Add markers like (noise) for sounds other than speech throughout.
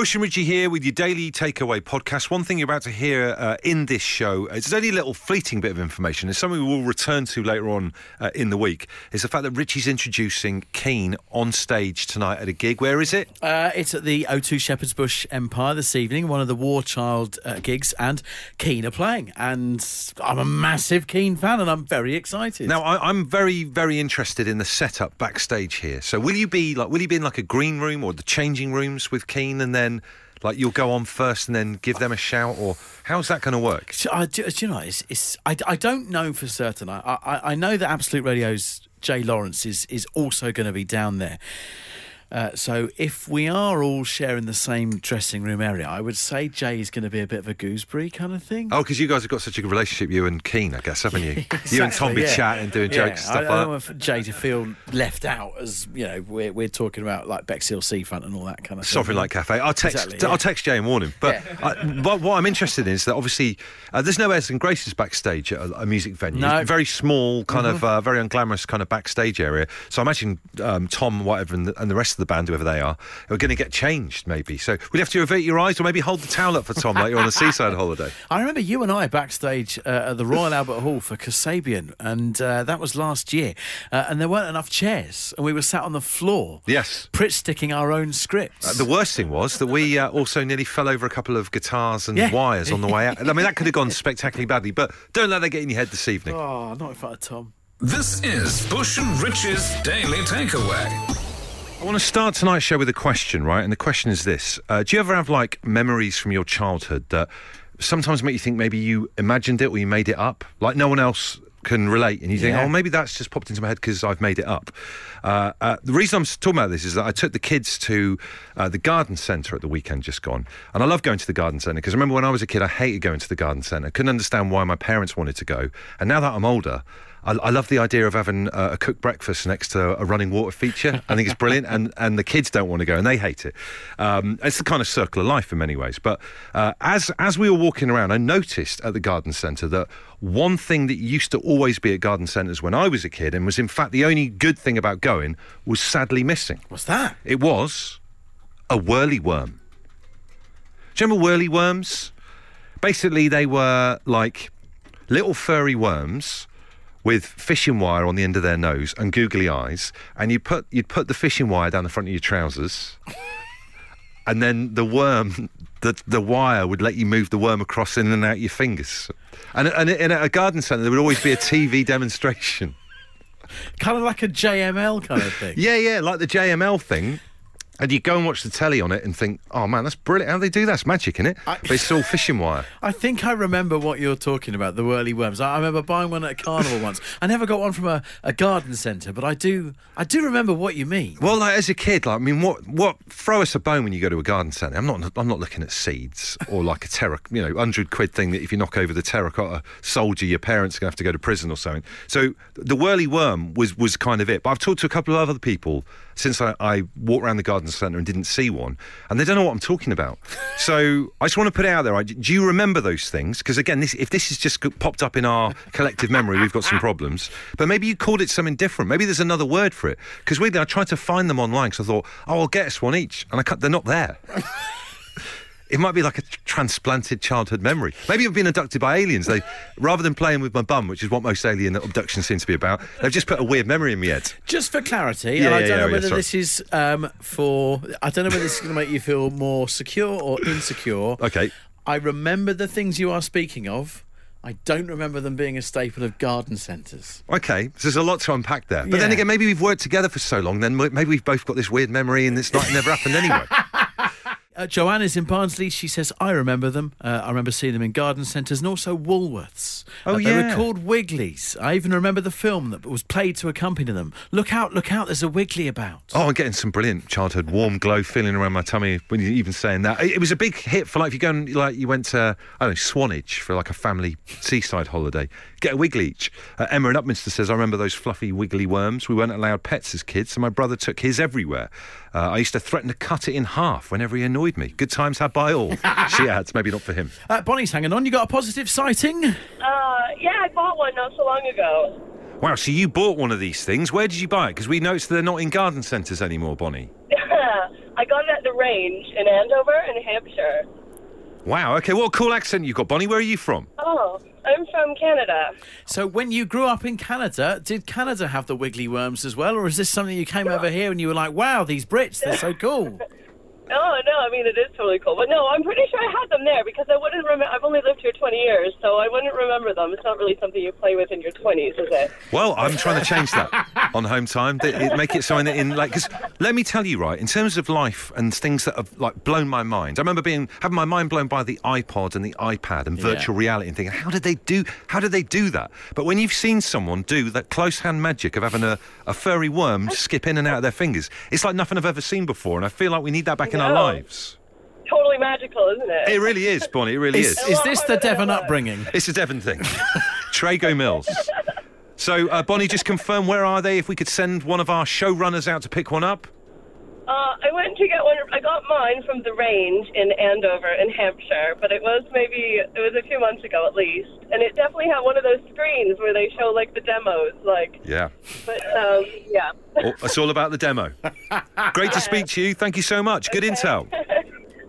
Bush and Richie here with your daily takeaway podcast. One thing you're about to hear uh, in this show, it's only a little fleeting bit of information. It's something we will return to later on uh, in the week. Is the fact that Richie's introducing Keane on stage tonight at a gig. Where is it? Uh, it's at the O2 Shepherd's Bush Empire this evening, one of the War Child uh, gigs, and Keane are playing. And I'm a massive Keane fan, and I'm very excited. Now, I, I'm very, very interested in the setup backstage here. So, will you be like, will you be in like a green room or the changing rooms with Keane, and then like you'll go on first and then give them a shout, or how's that going to work? Do, do you know, it's, it's I, I don't know for certain. I, I, I know that Absolute Radio's Jay Lawrence is, is also going to be down there. Uh, so if we are all sharing the same dressing room area, I would say Jay is going to be a bit of a gooseberry kind of thing. Oh, because you guys have got such a good relationship, you and Keane, I guess, haven't you? Exactly, (laughs) you and Tom be yeah. chatting, doing Yeah, jokes, I, stuff I like don't that. want Jay to feel left out as you know we're, we're talking about like Bexhill Seafront and all that kind of. Sovereign Light Cafe. I'll text. Exactly, yeah. I'll text Jay and warn him. But, I, but what I'm interested in is that obviously uh, there's no airs and graces backstage at a, a music venue. No. Mm-hmm. Very small, kind of uh, very unglamorous kind of backstage area. So I imagine um, Tom, whatever, and the, and the rest of the band, whoever they are, are going to get changed maybe. So we'll have to avert your eyes or maybe hold the towel up for Tom like you're on a seaside holiday. (laughs) I remember you and I backstage uh, at the Royal Albert Hall for Kasabian, and uh, that was last year. Uh, and there weren't enough chairs, and we were sat on the floor, Yes. Prit sticking our own scripts. Uh, the worst thing was that we uh, also nearly fell over a couple of guitars and Yeah. wires on the way out. I mean, that could have gone (laughs) spectacularly badly, but don't let that get in your head this evening. oh, not in front of Tom. This is Bush and Rich's Daily Takeaway. I want to start tonight's show with a question, right? And the question is this uh, Do you ever have like memories from your childhood that sometimes make you think maybe you imagined it or you made it up? Like no one else can relate, and you think, Yeah. oh, maybe that's just popped into my head because I've made it up. Uh, uh, the reason I'm talking about this is that I took the kids to uh, the garden centre at the weekend just gone. And I love going to the garden centre because I remember when I was a kid, I hated going to the garden centre. Couldn't understand why my parents wanted to go. And now that I'm older, I, I love the idea of having uh, a cooked breakfast next to a running water feature. I think it's brilliant, and, (laughs) and the kids don't want to go, and they hate it. Um, it's the kind of circle of life in many ways. But uh, as as we were walking around, I noticed at the garden centre that one thing that used to always be at garden centres when I was a kid, and was in fact the only good thing about going, was sadly missing. What's that? It was a whirly worm. Do you remember whirly worms? Basically, they were like little furry worms with fishing wire on the end of their nose and googly eyes, and you put you'd put the fishing wire down the front of your trousers, (laughs) and then the worm, (laughs) the the wire would let you move the worm across in and out your fingers. And, and, at a garden centre, there would always be a TV (laughs) demonstration. Kind of like a JML kind of thing. Yeah, yeah, like the JML thing. And you go and watch the telly on it and think, oh man, that's brilliant. How do they do that? It's magic, isn't it? I- But it's all fishing wire. (laughs) I think I remember what you're talking about, the whirly worms. I I remember buying one at a carnival once. I never got one from a, a garden centre, but I do I do remember what you mean. Well, like as a kid, like I mean, what what throw us a bone when you go to a garden centre? I'm not I'm not looking at seeds or like a terra, you know, hundred quid thing that if you knock over the terracotta soldier, your parents are gonna have to go to prison or something. So the whirly worm was was kind of it. But I've talked to a couple of other people since I, I walked around the garden centre and didn't see one, and they don't know what I'm talking about. (laughs) So I just want to put it out there. I- Do you remember those things? Because again, this, if this has just popped up in our collective memory, we've got some (laughs) problems. But maybe you called it something different. Maybe there's another word for it. Because weirdly, I tried to find them online because I thought, oh, I'll get us one each, and I they're not there. (laughs) It might be like a transplanted childhood memory. Maybe I've been abducted by aliens. They, rather than playing with my bum, which is what most alien abductions seem to be about, they've just put a weird memory in my head. Just for clarity, Yeah, and I yeah, don't yeah, know whether this is um, for I don't know whether this is going to make you feel more secure or insecure. Okay. I remember the things you are speaking of. I don't remember them being a staple of garden centres. Okay, so there's a lot to unpack there. But then again, maybe we've worked together for so long, then maybe we've both got this weird memory and it's not never happened anyway. (laughs) Uh, Joanne is in Barnsley. She says, I remember them. Uh, I remember seeing them in garden centres and also Woolworths. Oh, Uh, They yeah. were called Wigglies. I even remember the film that was played to accompany them. Look out, look out, there's a Wiggly about. Oh, I'm getting some brilliant childhood warm glow feeling around my tummy when you're even saying that. It it was a big hit for like if you go and like you went to I don't know Swanage for like a family seaside holiday. Get a wiggly each. Uh, Emma in Upminster says I remember those fluffy wiggly worms. We weren't allowed pets as kids, so my brother took his everywhere. Uh, I used to threaten to cut it in half whenever he annoyed me. Good times had by all. (laughs) she adds, maybe not for him. Uh, Bonnie's hanging on. You got a positive sighting? Uh, yeah, I bought one not so long ago. Wow, so you bought one of these things. Where did you buy it? Because we noticed they're not in garden centres anymore, Bonnie. (laughs) I got it at the range in Andover, in Hampshire. Wow. Okay. What a cool accent you got, Bonnie. Where are you from? Oh, I'm from Canada. So, when you grew up in Canada, did Canada have the wiggly worms as well, or is this something you came over here and you were like, "Wow, these Brits, they're so cool"? (laughs) Oh no, I mean it is totally cool, but no, I'm pretty sure I had them there because I wouldn't remember. I've only lived here 20 years, so I wouldn't remember them. It's not really something you play with in your 20s, is it? Well, I'm trying to change that on home time. Th- Make it something that in like because let me tell you, right, in terms of life and things that have like blown my mind. I remember being having my mind blown by the iPod and the iPad and virtual reality and thinking, how did they do? How did they do that? But when you've seen someone do that close hand magic of having a, a furry worm skip in and out of their fingers, it's like nothing I've ever seen before, and I feel like we need that back in our lives. Totally magical, isn't it? It really is, Bonnie. It really Is, is. is this the Devon upbringing? It's a Devon thing. (laughs) Trago Mills. So, uh, Bonnie, just confirm where are they? If we could send one of our showrunners out to pick one up. Uh, I went to get one. I got mine from the range in Andover, in Hampshire, but it was maybe it was a few months ago at least, and it definitely had one of those screens where they show like the demos, like. Yeah. But um, yeah. Oh, it's all about the demo. (laughs) Great to speak to you. Thank you so much. Good intel. (laughs)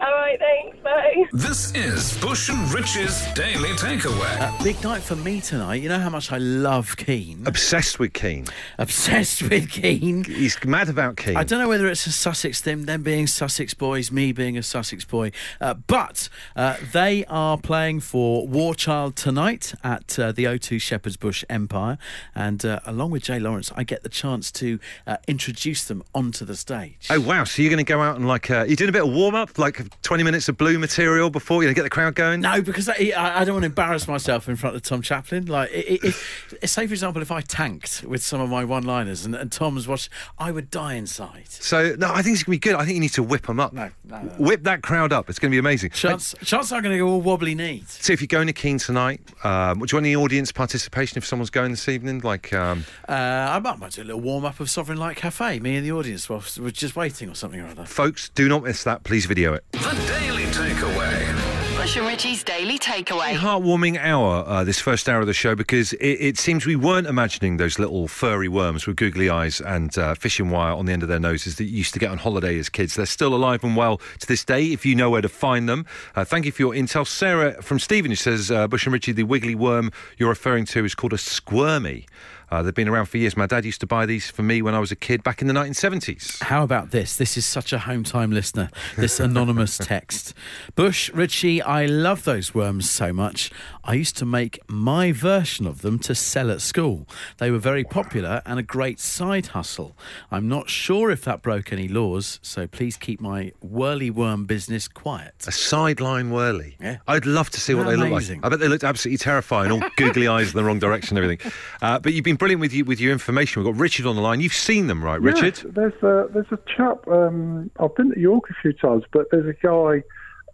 All right, thanks. Bye. This is Bush and Rich's Daily Takeaway. Uh, big night for me tonight. You know how much I love Keane. Obsessed with Keane. Obsessed (laughs) with Keane. He's mad about Keane. I don't know whether it's a Sussex thing, them being Sussex boys, me being a Sussex boy, uh, but uh, they are playing for War Child tonight at uh, the O2 Shepherd's Bush Empire, and uh, along with Jay Lawrence, I get the chance to uh, introduce them onto the stage. Oh wow! So you're going to go out and like uh, you're doing a bit of warm up, like 20 minutes of blue material before you know, get the crowd going. No, because I, I don't want to embarrass myself in front of Tom Chaplin. Like, i- i- if, (laughs) say for example, if I tanked with some of my one-liners and, and Tom's watched, I would die inside. So no, I think it's going to be good. I think you need to whip them up. No, no, no. Whip that crowd up. It's going to be amazing. Chance, going to go all wobbly kneed. So if you're going to Keane tonight, um, do you want any audience participation if someone's going this evening? Like, um, Uh, I might, might do a little warm up of Sovereign Light Cafe. Me and the audience whilst we're just waiting or something or other. folks, do not miss that. Please video it. The Daily Takeaway. Bush and Richie's Daily Takeaway. Heartwarming hour, uh, this first hour of the show, because it, it seems we weren't imagining those little furry worms with googly eyes and uh, fishing wire on the end of their noses that you used to get on holiday as kids. They're still alive and well to this day, if you know where to find them. Uh, thank you for your intel. Sarah from Stephen, who says, uh, Bush and Richie, the wiggly worm you're referring to is called a squirmy. Uh, they've been around for years. My dad used to buy these for me when I was a kid back in the 1970s. How about this? This is such a home time listener. This anonymous (laughs) text. Bush, Richie, I love those worms so much. I used to make my version of them to sell at school. They were very popular and a great side hustle. I'm not sure if that broke any laws, so please keep my whirly worm business quiet. A sideline whirly. Yeah. I'd love to see what they look like. I bet they looked absolutely terrifying, all (laughs) googly eyes in the wrong direction and everything. Uh, but you've been brilliant with you with your information. We've got Richard on the line. You've seen them, right, Richard? Yes, there's a there's a chap. Um, I've been to York a few times, but there's a guy,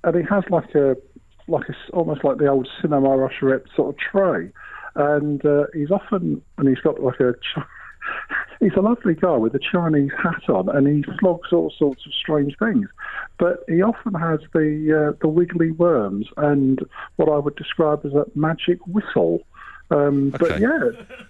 and he has like a like a s almost like the old cinema usherette sort of tray, and uh, he's often and he's got like a. Ch- (laughs) He's a lovely guy with a Chinese hat on, and he flogs all sorts of strange things. But he often has the uh, the wiggly worms and what I would describe as a magic whistle. Um, But Okay. yeah,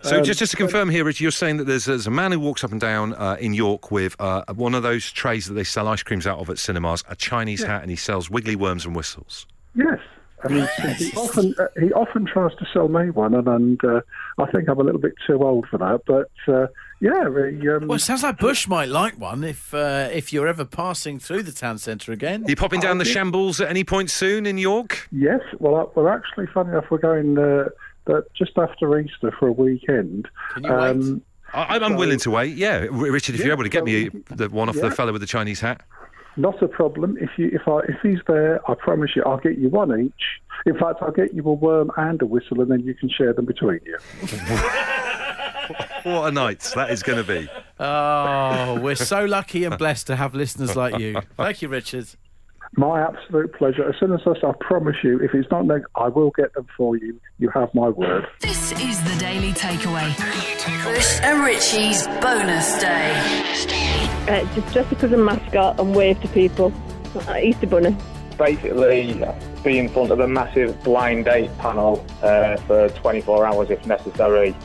So um, just just to confirm here, Richard, you're saying that there's, there's a man who walks up and down uh, in York with uh, one of those trays that they sell ice creams out of at cinemas, a Chinese hat, and he sells wiggly worms and whistles. Yes. I mean, he often uh, he often tries to sell me one, and, and uh, I think I'm a little bit too old for that. But uh, yeah, he, um, Well, it sounds like Bush might like one if uh, if you're ever passing through the town centre again. Are you popping down the shambles at any point soon in York? yes. Well, I, well, actually, funny enough, we're going uh, uh, just after Easter for a weekend. Um, Can you wait? I, I'm, I'm willing to wait. Yeah, Richard, if you're able to get me the one off the yeah. fellow with the Chinese hat. Not a problem. If you if I if he's there, I promise you, I'll get you one each. In fact, I'll get you a worm and a whistle, and then you can share them between you. What a night that is going to be. Oh, we're so lucky and blessed to have listeners like you. Thank you, Richard. My absolute pleasure. As soon as I, I promise you, if it's not next, I will get them for you. You have my word. This is the Daily Takeaway. Daily Takeaway. Bush and Richie's bonus day. Uh, just dress up as a mascot and wave to people. Uh, Easter Bunny. basically be in front of a massive blind date panel uh, for 24 hours if necessary,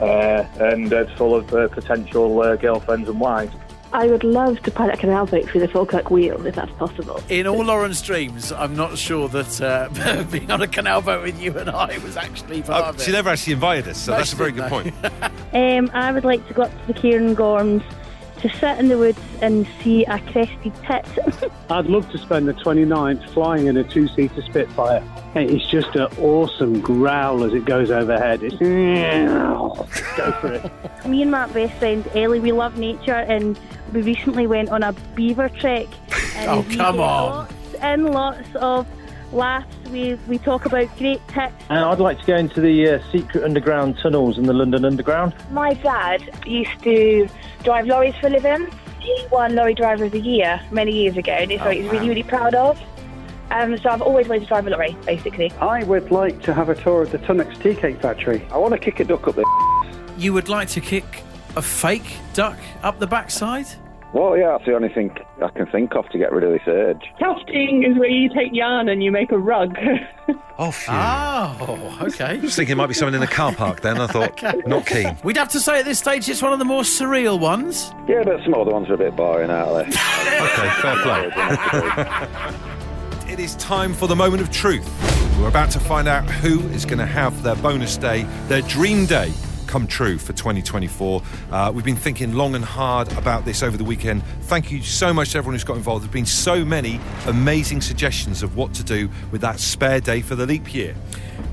uh, and it's full of uh, potential uh, girlfriends and wives. I would love to pilot a canal boat through the Falkirk Wheel if that's possible. In all Lauren's dreams, I'm not sure that uh, (laughs) being on a canal boat with you and I was actually part Oh, of it. she never actually invited us, so No, that's a very good point. (laughs) Um, I would like to go up to the Cairngorms to sit in the woods and see a crested tit. (laughs) I'd love to spend the 29th flying in a two-seater Spitfire. It's just an awesome growl as it goes overhead. It's go for it. (laughs) Me and my best friend Ellie, we love nature and we recently went on a beaver trek. (laughs) And Oh, come on. Lots and lots of laughs. We, we talk about great tips. And I'd like to go into the uh, secret underground tunnels in the London Underground. My dad used to drive lorries for a living. He won Lorry Driver of the Year many years ago, and it's something he's really, really proud of. Um, so I've always wanted to drive a lorry, basically. I would like to have a tour of the Tunnocks Tea Cake Factory. I want to kick a duck up the. You would like to kick a fake duck up the backside? Well, yeah, that's the only thing I can think of to get rid of this urge. Tufting is where you take yarn and you make a rug. (laughs) Oh, phew. Oh, okay. I was thinking it might be someone in the car park then. I thought, (laughs) not keen. We'd have to say at this stage it's one of the more surreal ones. Yeah, but some other ones are a bit boring, aren't they? (laughs) Okay, fair play. It is time for the moment of truth. We're about to find out who is going to have their bonus day, their dream day, come true for 2024. Uh, we've been thinking long and hard about this over the weekend. Thank you so much to everyone who's got involved. There's been so many amazing suggestions of what to do with that spare day for the leap year.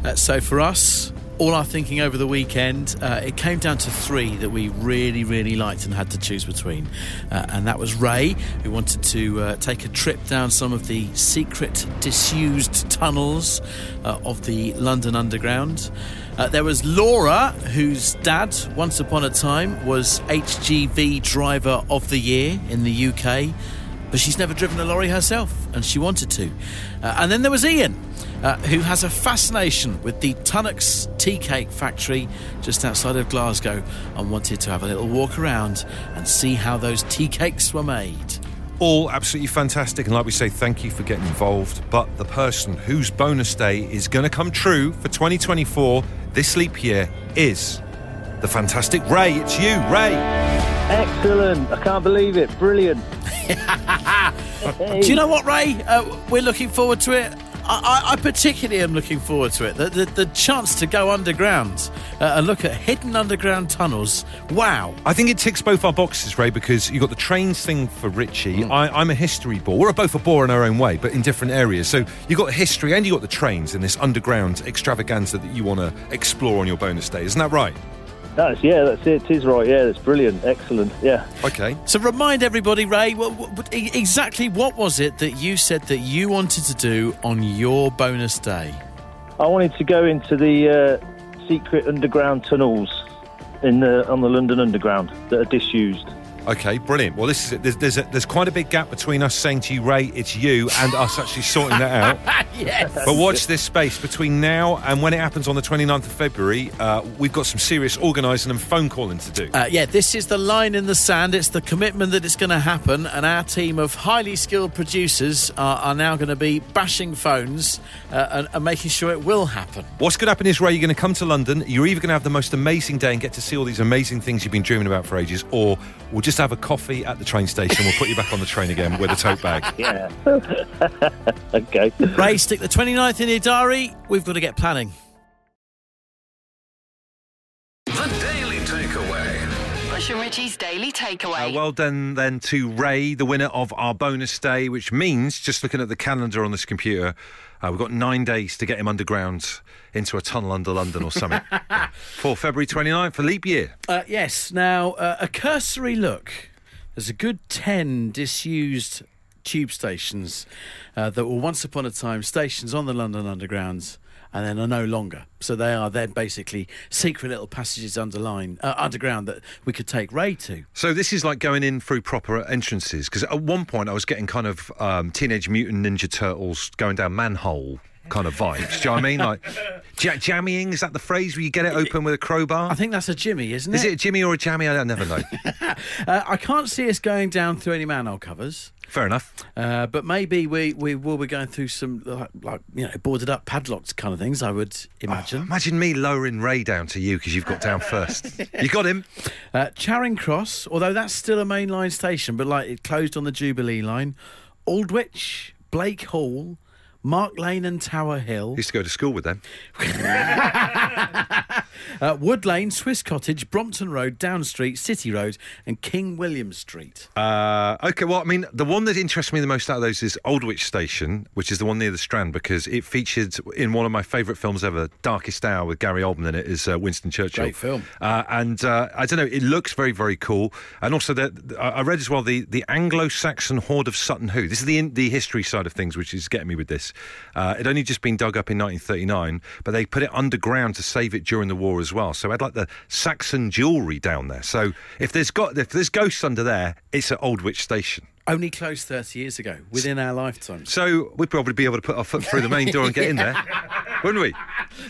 Uh, so for us, all our thinking over the weekend, uh, it came down to three that we really, really liked and had to choose between. Uh, and that was Ray, who wanted to uh, take a trip down some of the secret, disused tunnels uh, of the London Underground. Uh, there was Laura, whose dad, once upon a time, was HGV Driver of the Year in the UK but she's never driven a lorry herself, and she wanted to. Uh, and then there was Ian, uh, who has a fascination with the Tunnocks Tea Cake Factory just outside of Glasgow, and wanted to have a little walk around and see how those tea cakes were made. all absolutely fantastic. And like we say, thank you for getting involved. But the person whose bonus day is going to come true for 2024 this leap year is the fantastic Ray. It's you, Ray. Excellent. I can't believe it. Brilliant. (laughs) Do you know what, Ray? Uh, we're looking forward to it. I, I, I particularly am looking forward to it. The, the, the chance to go underground uh, and look at hidden underground tunnels. Wow. I think it ticks both our boxes, Ray, because you've got the trains thing for Richie. I, I'm a history bore. We're both a bore in our own way, but in different areas. So you've got history and you've got the trains in this underground extravaganza that you want to explore on your bonus day. Isn't that right? That's yeah. That's it. It is right. Yeah, that's brilliant. Excellent. Yeah. Okay. So remind everybody, Ray, what, what, exactly what was it that you said that you wanted to do on your bonus day? I wanted to go into the uh, secret underground tunnels in the on the London Underground that are disused. Okay, brilliant. Well, this is it. There's, there's, a, there's quite a big gap between us saying to you, Ray, it's you, and us actually sorting that out. (laughs) yes. But watch this space between now and when it happens on the 29th of February. Uh, we've got some serious organising and phone calling to do. Uh, yeah, this is the line in the sand. It's the commitment that it's going to happen, and our team of highly skilled producers are, are now going to be bashing phones uh, and, and making sure it will happen. What's going to happen is, Ray, you're going to come to London. You're either going to have the most amazing day and get to see all these amazing things you've been dreaming about for ages, or we'll just have a coffee at the train station. We'll put you back on the train again with a tote bag. (laughs) Yeah. (laughs) okay. Ray, stick the 29th in your diary. We've got to get planning. The Daily Takeaway. Bush and Richie's Daily Takeaway. Uh, well done then to Ray, the winner of our bonus day, which means, just looking at the calendar on this computer, uh, we've got nine days to get him underground into a tunnel under London or something (laughs) for February 29th for leap year. Uh, yes. Now, uh, a cursory look. There's a good 10 disused tube stations uh, that were once upon a time stations on the London Underground and then are no longer. So they are then basically secret little passages underline, uh, underground that we could take Ray to. So this is like going in through proper entrances because at one point I was getting kind of um, Teenage Mutant Ninja Turtles going down manhole kind of vibes. Do you know what I mean? Like (laughs) ja- jammying is that the phrase where you get it open with a crowbar? I think that's a Jimmy, isn't it? Is it? it a Jimmy or a jammy? I don't never know. (laughs) Uh, I can't see us going down through any manhole covers. Fair enough. Uh, but maybe we, we will be going through some like, like you know boarded up, padlocked kind of things. I would imagine. Imagine me lowering Ray down to you because you've got down first. (laughs) you got him. Uh, Charing Cross, although that's still a main line station, but like it closed on the Jubilee line. Aldwych, Blake Hall, Mark Lane, and Tower Hill. Used to go to school with them. (laughs) Uh, Wood Lane, Swiss Cottage, Brompton Road, Down Street, City Road, and King William Street. Uh, okay, well, I mean, the one that interests me the most out of those is Aldwych Station, which is the one near the Strand, because it featured in one of my favourite films ever, Darkest Hour, with Gary Oldman in it, is uh, Winston Churchill. Great film. Uh, and uh, I don't know, it looks very, very cool. And also, that I I read as well the, the Anglo-Saxon Hoard of Sutton Hoo. This is the the history side of things, which is getting me with this. Uh, it only just been dug up in 1939, but they put it underground to save it during the war as well. So I had like the Saxon jewellery down there. So if there's got if there's ghosts under there, it's at Aldwych Station. Only closed 30 years ago, within our lifetime. So we'd probably be able to put our foot through the main door and get in there, (laughs) wouldn't we?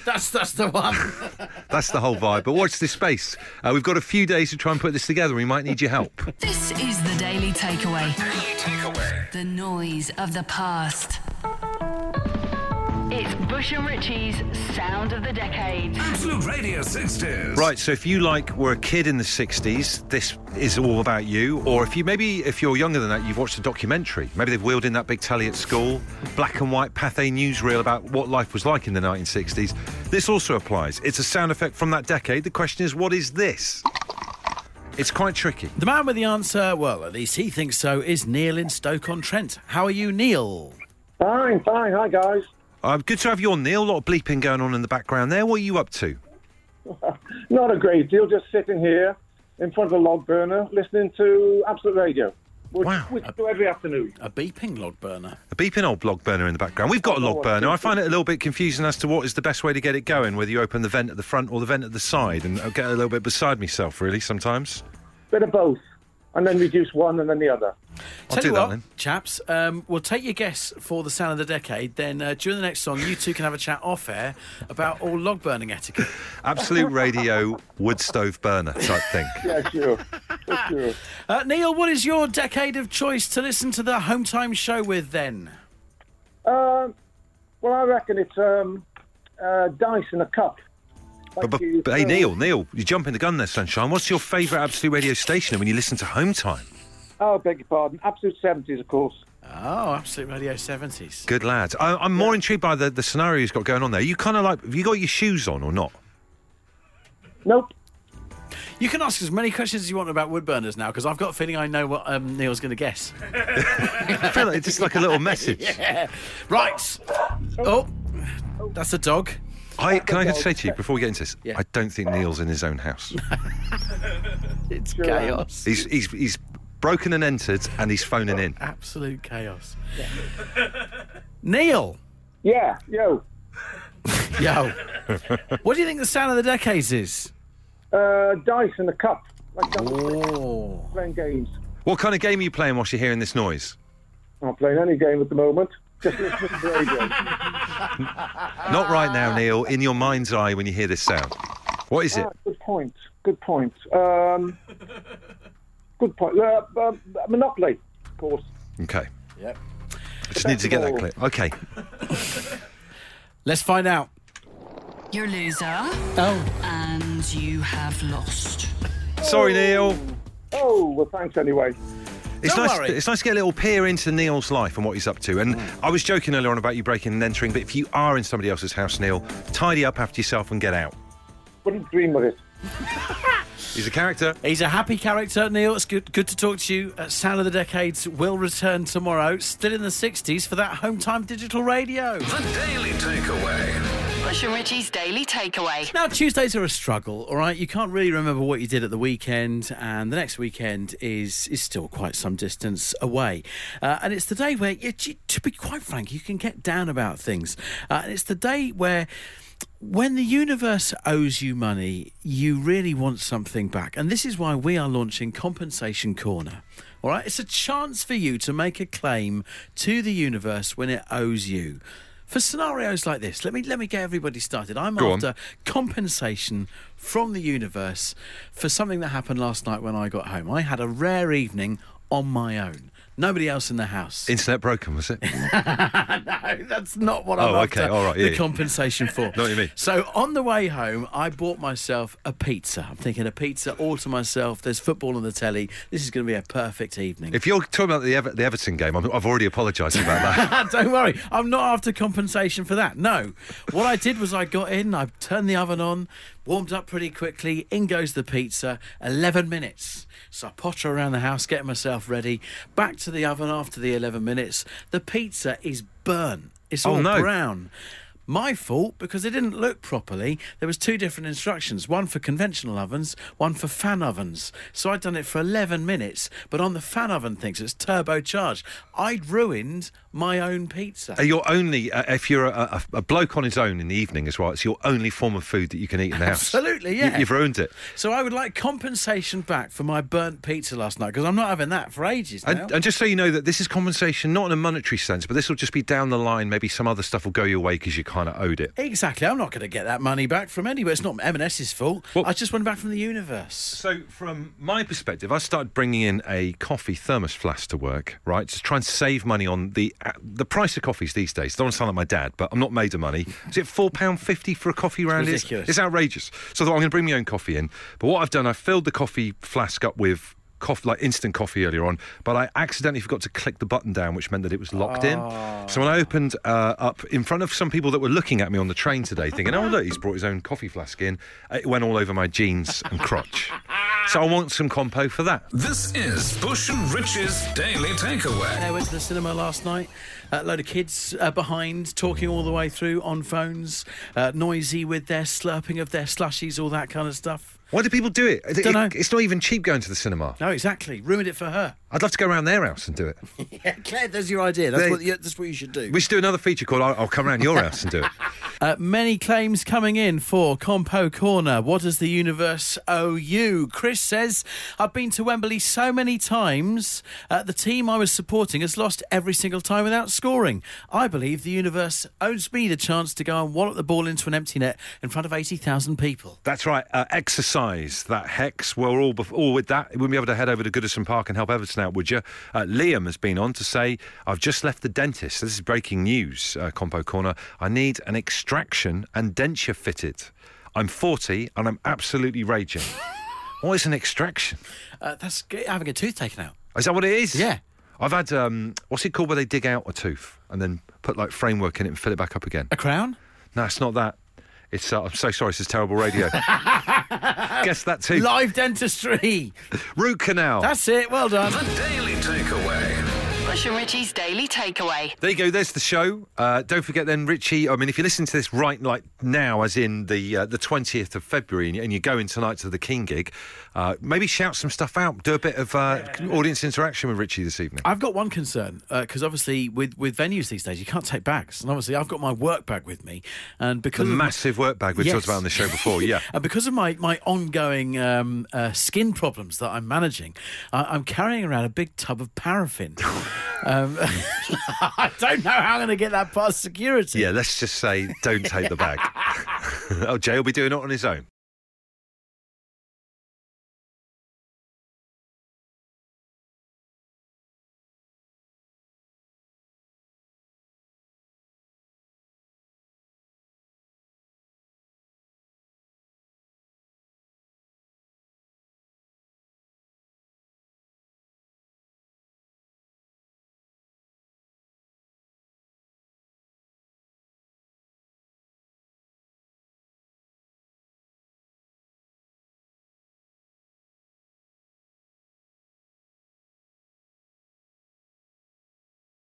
That's that's the one. (laughs) That's the whole vibe. But watch this space. Uh, we've got a few days to try and put this together. We might need your help. This is the Daily Takeaway. Daily Takeaway. The noise of the past. It's Bush and Richie's Sound of the Decade. Absolute Radio 60s. Right, so if you like were a kid in the 60s, this is all about you. Or if you maybe if you're younger than that, you've watched a documentary. Maybe they've wheeled in that big telly at school, black and white Pathé newsreel about what life was like in the 1960s. This also applies. It's a sound effect from that decade. The question is, what is this? It's quite tricky. The man with the answer, well, at least he thinks so, is Neil in Stoke-on-Trent. How are you, Neil? Fine, fine. Hi, guys. Uh, good to have you on, Neil. A lot of bleeping going on in the background there. What are you up to? (laughs) Not a great deal. Just sitting here in front of a log burner, listening to Absolute Radio, which, Wow. which I do every afternoon. A beeping log burner. A beeping old log burner in the background. We've got a log burner. I find it a little bit confusing as to what is the best way to get it going, whether you open the vent at the front or the vent at the side, and I get a little bit beside myself, really, sometimes. Bit of both, and then reduce one and then the other. I'll Tell do you that what, then. chaps, um, we'll take your guess for the sound of the decade. Then uh, during the next song, you two can have a chat off air about all log burning etiquette. (laughs) Absolute radio wood stove burner type thing. (laughs) Yeah, sure. sure. (laughs) Uh, Neil, what is your decade of choice to listen to the home time show with then? Um, well, I reckon it's um, uh, dice in a cup. But, but, but hey, Neil, Neil, you're jumping the gun there, Sunshine. What's your favourite Absolute radio station when you listen to Home Time? Oh, beg your pardon. Absolute 70s, of course. Oh, Absolute Radio 70s. Good lad. I, I'm more intrigued by the, the scenario he's got going on there. You kind of like, have you got your shoes on or not? Nope. You can ask as many questions as you want about wood burners now, because I've got a feeling I know what um, Neil's going to guess. (laughs) I feel like it's just like a little message. (laughs) yeah. Right. Oh, that's a dog. I, can I just say to you before we get into this, Yeah. I don't think Neil's in his own house. (laughs) It's chaos. He's he's he's broken and entered, and he's phoning in. Absolute chaos. (laughs) Neil. Yeah, yo. (laughs) Yo. what do you think the sound of the decades is? Uh, dice and a cup. Like. Oh. Playing games. What kind of game are you playing whilst you're hearing this noise? I'm not playing any game at the moment. Just listening to the radio. Not right now, Neil. In your mind's eye when you hear this sound. What is it? Ah, good point. Good point. Um, good point. Uh, uh, Monopoly, of course. Okay. Yep. I just need to get that clip. Okay. (laughs) Let's find out. You're a loser. Oh. And you have lost. Sorry, Neil. Oh, well, thanks anyway. It's Don't nice. worry. It's nice to get a little peer into Neil's life and what he's up to. And I was joking earlier on about you breaking and entering, but if you are in somebody else's house, Neil, tidy up after yourself and get out. Wouldn't dream of it. He's a character. He's a happy character, Neil. It's good, good to talk to you. Uh, Sound of the Decades will return tomorrow, still in the 60s, for that home time digital radio. The Daily Takeaway. Bush and Richie's Daily Takeaway. Now, Tuesdays are a struggle, all right? You can't really remember what you did at the weekend, and the next weekend is is still quite some distance away. Uh, and it's the day where, you- to be quite frank, you can get down about things. Uh, and it's the day where. When the universe owes you money, you really want something back. And this is why we are launching Compensation Corner. All right? It's a chance for you to make a claim to the universe when it owes you. For scenarios like this, let me let me get everybody started. I'm Go on. after compensation from the universe for something that happened last night when I got home. I had a rare evening on my own. Nobody else in the house. Internet broken, was it? (laughs) no, that's not what I'm Oh, okay, all right, the yeah, yeah. compensation for. (laughs) Know what you mean. So on the way home, I bought myself a pizza. I'm thinking a pizza all to myself. There's football on the telly. This is going to be a perfect evening. If you're talking about the, Ever- the Everton game, I'm, I've already apologised about that. (laughs) Don't worry, I'm not after compensation for that. No. What I did was I got in, I turned the oven on, warmed up pretty quickly, in goes the pizza, 11 minutes. So I potter around the house, getting myself ready, back to the oven after the 11 minutes. The pizza is burnt, it's Oh, all no. brown. My fault because it didn't look properly. There was two different instructions, one for conventional ovens, one for fan ovens. So I'd done it for 11 minutes, but on the fan oven things, it's turbocharged. I'd ruined my own pizza. You're only, uh, if you're a, a, a bloke on his own in the evening as well, it's your only form of food that you can eat in the house. Absolutely, You- yeah. you've ruined it. So I would like compensation back for my burnt pizza last night because I'm not having that for ages now. And, and just so you know that this is compensation, not in a monetary sense, but this will just be down the line. Maybe some other stuff will go your way because you kind of owed it. exactly, I'm not going to get that money back from anywhere. It's not M&S's fault. I just went back from the universe. So, from my perspective, I started bringing in a coffee thermos flask to work, right, to try and save money on the the price of coffees these days. Don't want to sound like my dad, but I'm not made of money. Is it four pound fifty for a coffee round? It's- ridiculous. It's outrageous. So I thought I'm going to bring my own coffee in. But what I've done, I filled the coffee flask up with. Coffee, like instant coffee earlier on, but I accidentally forgot to click the button down, which meant that it was locked in. So when I opened uh, up in front of some people that were looking at me on the train today, thinking, "Oh look, he's brought his own coffee flask in," it went all over my jeans and crotch. (laughs) So I want some compo for that. This is Bush and Rich's Daily Takeaway. I went to the cinema last night. A load of kids uh, behind, talking all the way through on phones, uh, noisy with their slurping of their slushies, all that kind of stuff. Why do people do it? It- Dunno. It's not even cheap going to the cinema. No, exactly. Ruined it for her. I'd love to go around their house and do it. (laughs) yeah, Claire, there's your idea. That's They- what, you, that's what you should do. We should do another feature called I'll, I'll come around your house and do it. (laughs) Uh, many claims coming in for Compo Corner. What does the universe owe you? Chris says, I've been to Wembley so many times. Uh, the team I was supporting has lost every single time without scoring. I believe the universe owes me the chance to go and wallop the ball into an empty net in front of 80,000 people. That's right. Uh, exercise that hex. We're all bef- all with that. We'll be able to head over to Goodison Park and help Everton out, would you? Uh, Liam has been on to say, "I've just left the dentist. This is breaking news." Uh, Compo Corner. I need an extraction and denture fitted. I'm 40 and I'm absolutely raging. (laughs) what is an extraction? Uh, that's having a tooth taken out. Is that what it is? Yeah. I've had um, what's it called where they dig out a tooth and then put like framework in it and fill it back up again. A crown? No, it's not that. It's uh, I'm so sorry. This is terrible radio. (laughs) Guess that too. Live dentistry. Root canal. That's it. Well done. The Daily Takeaway. Bush and Richie's Daily Takeaway. There you go. There's the show. Uh, don't forget then, Richie. I mean, if you listen to this right like now, as in the uh, the twentieth of February, and, you- and you're going tonight to the Keane gig, uh, maybe shout some stuff out. Do a bit of uh, audience interaction with Richie this evening. I've got one concern because obviously with, with venues these days you can't take bags, and obviously I've got my work bag with me, and The because of my- massive work bag we've Yes. talked about on the show before. Yeah. (laughs) and because of my my ongoing um, uh, skin problems that I'm managing, I, I'm carrying around a big tub of paraffin. (laughs) um, (laughs) I don't know how I'm going to get that past security. Yeah, let's just say don't take the bag. (laughs) oh, Jay will be doing it on his own.